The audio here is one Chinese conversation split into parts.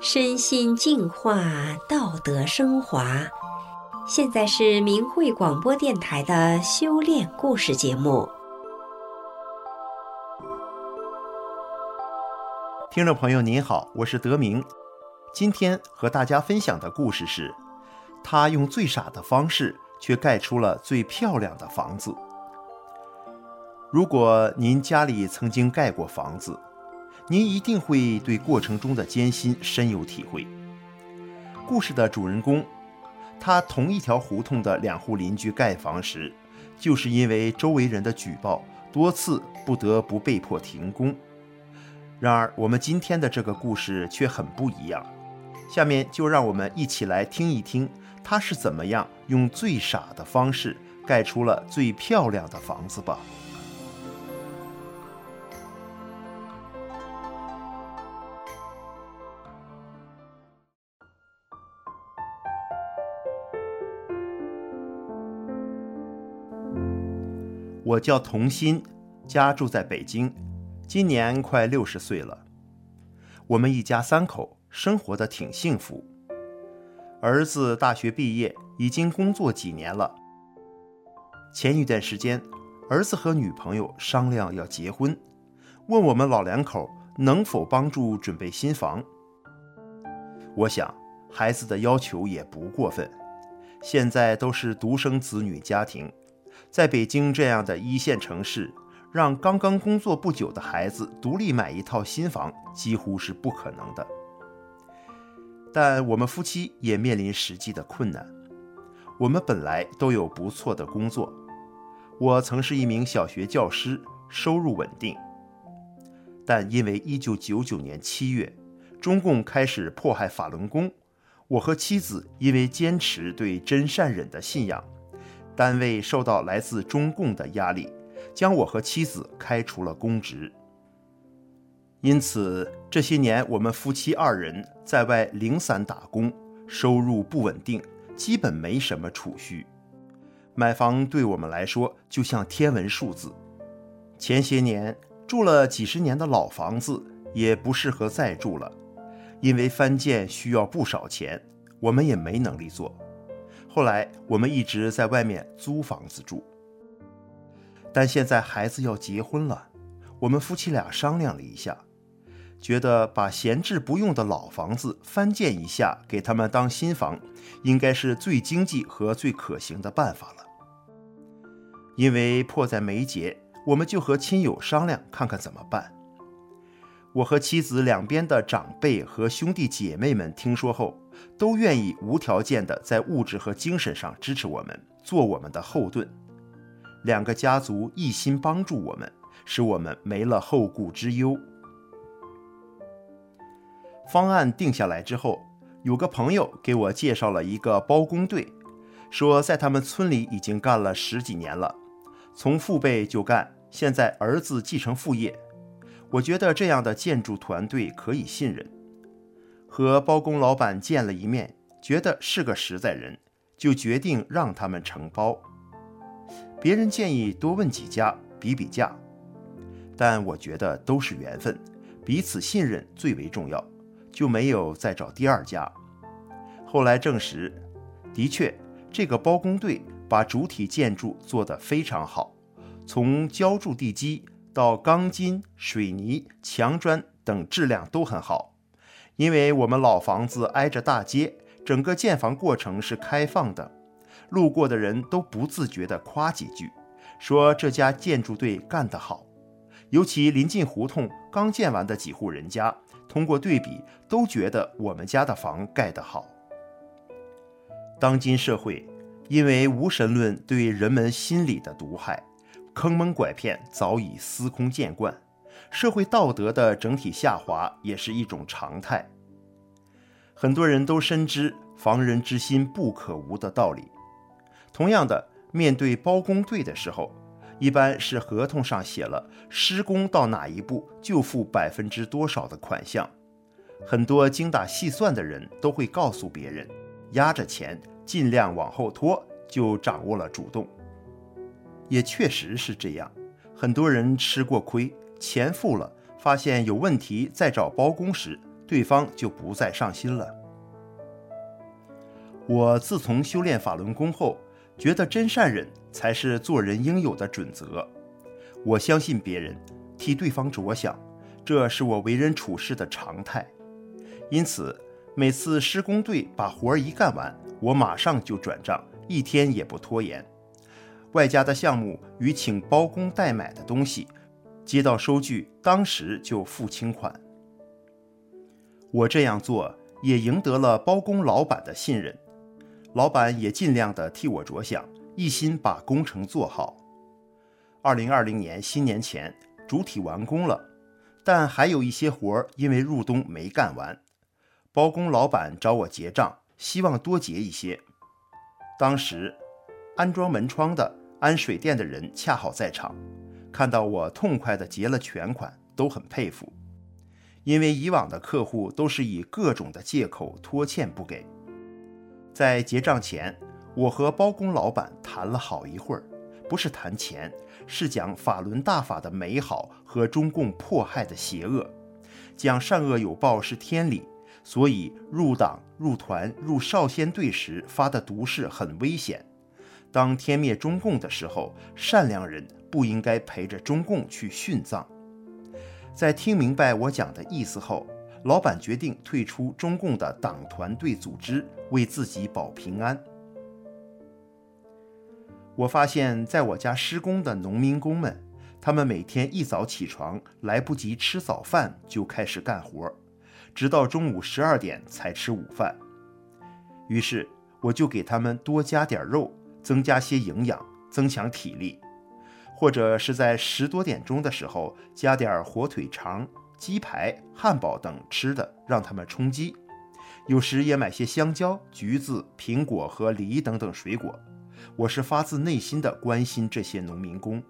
身心净化，道德升华。现在是明慧广播电台的修炼故事节目。听众朋友您好，我是德明。今天和大家分享的故事是：他用最傻的方式，却盖出了最漂亮的房子。如果您家里曾经盖过房子，您一定会对过程中的艰辛深有体会。故事的主人公，他同一条胡同的两户邻居盖房时，就是因为周围人的举报，多次不得不被迫停工。然而，我们今天的这个故事却很不一样。下面就让我们一起来听一听，他是怎么样用最傻的方式盖出了最漂亮的房子吧。我叫童心，家住在北京，今年快六十岁了。我们一家三口生活的挺幸福。儿子大学毕业，已经工作几年了。前一段时间，儿子和女朋友商量要结婚，问我们老两口能否帮助准备新房。我想，孩子的要求也不过分，现在都是独生子女家庭。在北京这样的一线城市，让刚刚工作不久的孩子独立买一套新房，几乎是不可能的。但我们夫妻也面临实际的困难。我们本来都有不错的工作，我曾是一名小学教师，收入稳定。但因为1999年7月，中共开始迫害法轮功，我和妻子因为坚持对真善忍的信仰。单位受到来自中共的压力，将我和妻子开除了公职。因此，这些年我们夫妻二人在外零散打工，收入不稳定，基本没什么储蓄。买房对我们来说就像天文数字。前些年住了几十年的老房子也不适合再住了，因为翻建需要不少钱，我们也没能力做。后来我们一直在外面租房子住，但现在孩子要结婚了，我们夫妻俩商量了一下，觉得把闲置不用的老房子翻建一下，给他们当新房，应该是最经济和最可行的办法了。因为迫在眉睫，我们就和亲友商量，看看怎么办。我和妻子两边的长辈和兄弟姐妹们听说后，都愿意无条件的在物质和精神上支持我们，做我们的后盾。两个家族一心帮助我们，使我们没了后顾之忧。方案定下来之后，有个朋友给我介绍了一个包工队，说在他们村里已经干了十几年了，从父辈就干，现在儿子继承父业。我觉得这样的建筑团队可以信任，和包工老板见了一面，觉得是个实在人，就决定让他们承包。别人建议多问几家，比比价，但我觉得都是缘分，彼此信任最为重要，就没有再找第二家。后来证实，的确，这个包工队把主体建筑做得非常好，从浇筑地基。到钢筋、水泥、墙砖等质量都很好，因为我们老房子挨着大街，整个建房过程是开放的，路过的人都不自觉地夸几句，说这家建筑队干得好。尤其临近胡同刚建完的几户人家，通过对比都觉得我们家的房盖得好。当今社会，因为无神论对人们心理的毒害。坑蒙拐骗早已司空见惯，社会道德的整体下滑也是一种常态。很多人都深知防人之心不可无的道理。同样的，面对包工队的时候，一般是合同上写了施工到哪一步就付百分之多少的款项。很多精打细算的人都会告诉别人，压着钱，尽量往后拖，就掌握了主动。也确实是这样，很多人吃过亏，钱付了，发现有问题再找包工时，对方就不再上心了。我自从修炼法轮功后，觉得真善忍才是做人应有的准则。我相信别人，替对方着想，这是我为人处事的常态。因此，每次施工队把活儿一干完，我马上就转账，一天也不拖延。外加的项目与请包工代买的东西，接到收据当时就付清款。我这样做也赢得了包工老板的信任，老板也尽量的替我着想，一心把工程做好。二零二零年新年前，主体完工了，但还有一些活儿因为入冬没干完，包工老板找我结账，希望多结一些。当时安装门窗的。安水电的人恰好在场，看到我痛快地结了全款，都很佩服。因为以往的客户都是以各种的借口拖欠不给。在结账前，我和包工老板谈了好一会儿，不是谈钱，是讲法轮大法的美好和中共迫害的邪恶，讲善恶有报是天理，所以入党、入团、入少先队时发的毒誓很危险。当天灭中共的时候，善良人不应该陪着中共去殉葬。在听明白我讲的意思后，老板决定退出中共的党团队组织，为自己保平安。我发现，在我家施工的农民工们，他们每天一早起床，来不及吃早饭就开始干活，直到中午十二点才吃午饭。于是，我就给他们多加点肉。增加些营养，增强体力，或者是在十多点钟的时候加点火腿肠、鸡排、汉堡等吃的，让他们充饥。有时也买些香蕉、橘子、苹果和梨等等水果。我是发自内心的关心这些农民工。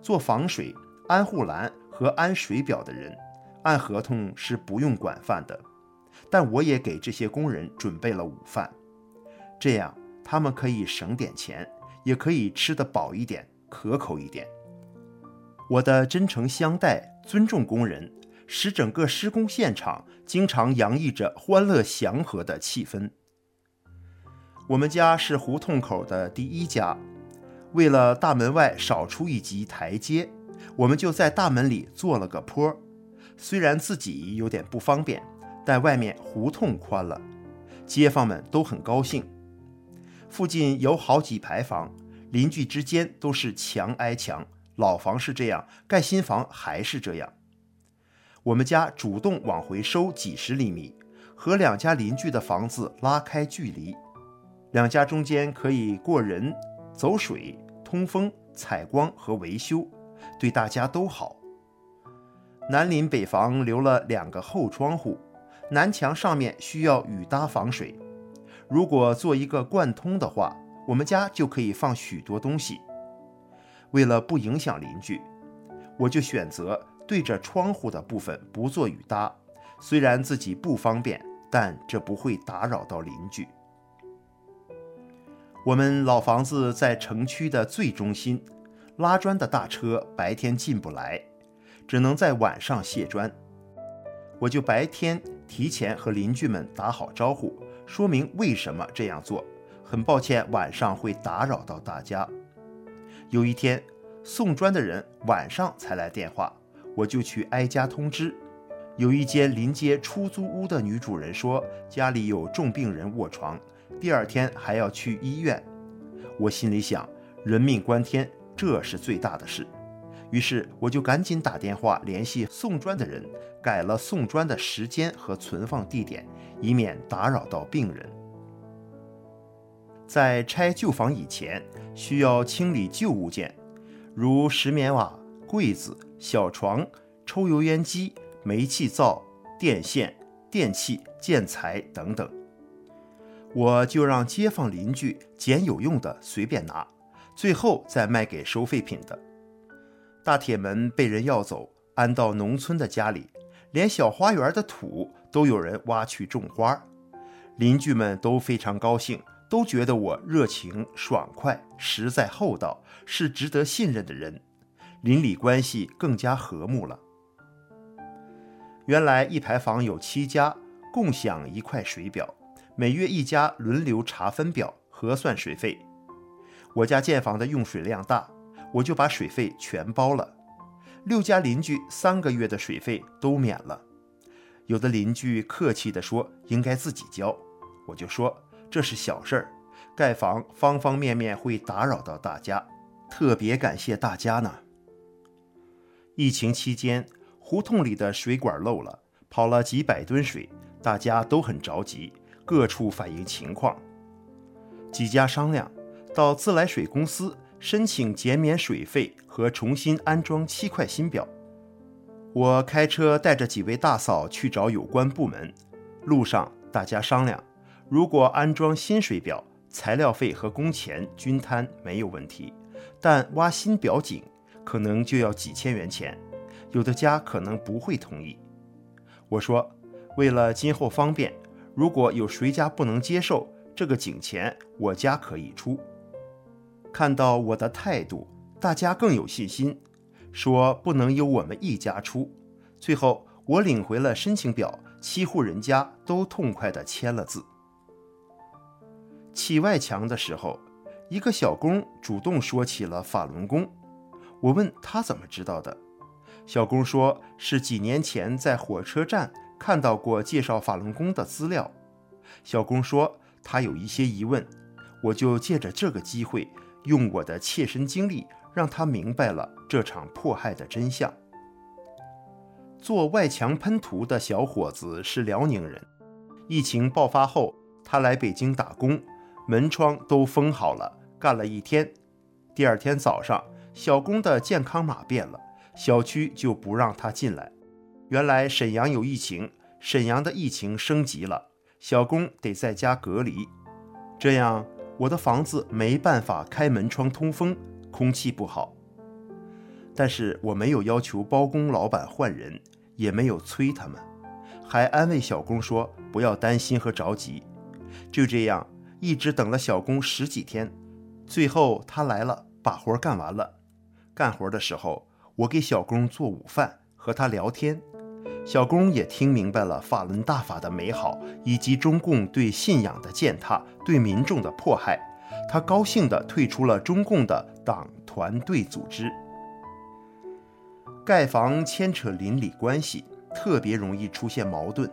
做防水、安护栏和安水表的人，按合同是不用管饭的，但我也给这些工人准备了午饭，这样。他们可以省点钱，也可以吃得饱一点、可口一点。我的真诚相待、尊重工人，使整个施工现场经常洋溢着欢乐祥和的气氛。我们家是胡同口的第一家，为了大门外少出一级台阶，我们就在大门里做了个坡。虽然自己有点不方便，但外面胡同宽了，街坊们都很高兴。附近有好几排房，邻居之间都是墙挨墙。老房是这样，盖新房还是这样。我们家主动往回收几十厘米，和两家邻居的房子拉开距离。两家中间可以过人、走水、通风、采光和维修，对大家都好。南邻北房留了两个后窗户，南墙上面需要雨搭防水。如果做一个贯通的话，我们家就可以放许多东西。为了不影响邻居，我就选择对着窗户的部分不做雨搭。虽然自己不方便，但这不会打扰到邻居。我们老房子在城区的最中心，拉砖的大车白天进不来，只能在晚上卸砖。我就白天提前和邻居们打好招呼。说明为什么这样做。很抱歉，晚上会打扰到大家。有一天，送砖的人晚上才来电话，我就去挨家通知。有一间临街出租屋的女主人说，家里有重病人卧床，第二天还要去医院。我心里想，人命关天，这是最大的事。于是我就赶紧打电话联系送砖的人，改了送砖的时间和存放地点。以免打扰到病人。在拆旧房以前，需要清理旧物件，如石棉瓦、柜子、小床、抽油烟机、煤气灶、电线、电器、建材等等。我就让街坊邻居捡有用的随便拿，最后再卖给收废品的。大铁门被人要走，安到农村的家里。连小花园的土都有人挖去种花，邻居们都非常高兴，都觉得我热情爽快、实在厚道，是值得信任的人，邻里关系更加和睦了。原来一排房有七家，共享一块水表，每月一家轮流查分表核算水费。我家建房的用水量大，我就把水费全包了。六家邻居三个月的水费都免了。有的邻居客气地说应该自己交，我就说这是小事儿，盖房方方面面会打扰到大家，特别感谢大家呢。疫情期间，胡同里的水管漏了，跑了几百吨水，大家都很着急，各处反映情况。几家商量，到自来水公司申请减免水费和重新安装七块新表。我开车带着几位大嫂去找有关部门，路上大家商量，如果安装新水表，材料费和工钱均摊没有问题，但挖新表井可能就要几千元钱，有的家可能不会同意。我说，为了今后方便，如果有谁家不能接受这个井钱，我家可以出。看到我的态度，大家更有信心，说不能由我们一家出。最后，我领回了申请表，七户人家都痛快地签了字。砌外墙的时候，一个小工主动说起了法轮功。我问他怎么知道的，小工说是几年前在火车站看到过介绍法轮功的资料。小工说他有一些疑问，我就借着这个机会。用我的切身经历，让他明白了这场迫害的真相。做外墙喷涂的小伙子是辽宁人，疫情爆发后，他来北京打工，门窗都封好了，干了一天。第二天早上，小工的健康码变了，小区就不让他进来。原来沈阳有疫情，沈阳的疫情升级了，小工得在家隔离，这样。我的房子没办法开门窗通风，空气不好。但是我没有要求包工老板换人，也没有催他们，还安慰小工说不要担心和着急。就这样，一直等了小工十几天，最后他来了，把活干完了。干活的时候，我给小工做午饭，和他聊天。小工也听明白了法轮大法的美好，以及中共对信仰的践踏、对民众的迫害。他高兴地退出了中共的党团队组织。盖房牵扯邻里关系，特别容易出现矛盾。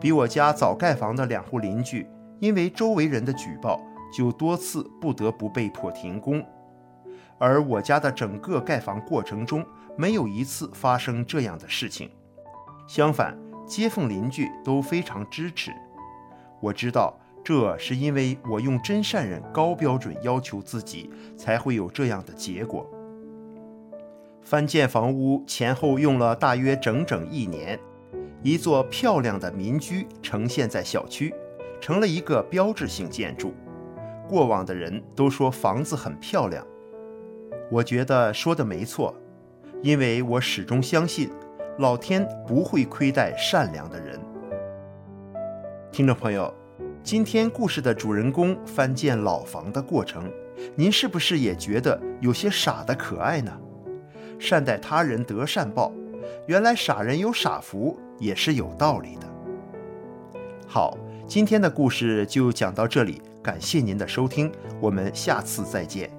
比我家早盖房的两户邻居，因为周围人的举报，就多次不得不被迫停工。而我家的整个盖房过程中，没有一次发生这样的事情。相反，街坊邻居都非常支持。我知道，这是因为我用真善人高标准要求自己，才会有这样的结果。翻建房屋前后用了大约整整一年，一座漂亮的民居呈现在小区，成了一个标志性建筑。过往的人都说房子很漂亮，我觉得说的没错，因为我始终相信。老天不会亏待善良的人。听众朋友，今天故事的主人公翻建老房的过程，您是不是也觉得有些傻的可爱呢？善待他人得善报，原来傻人有傻福也是有道理的。好，今天的故事就讲到这里，感谢您的收听，我们下次再见。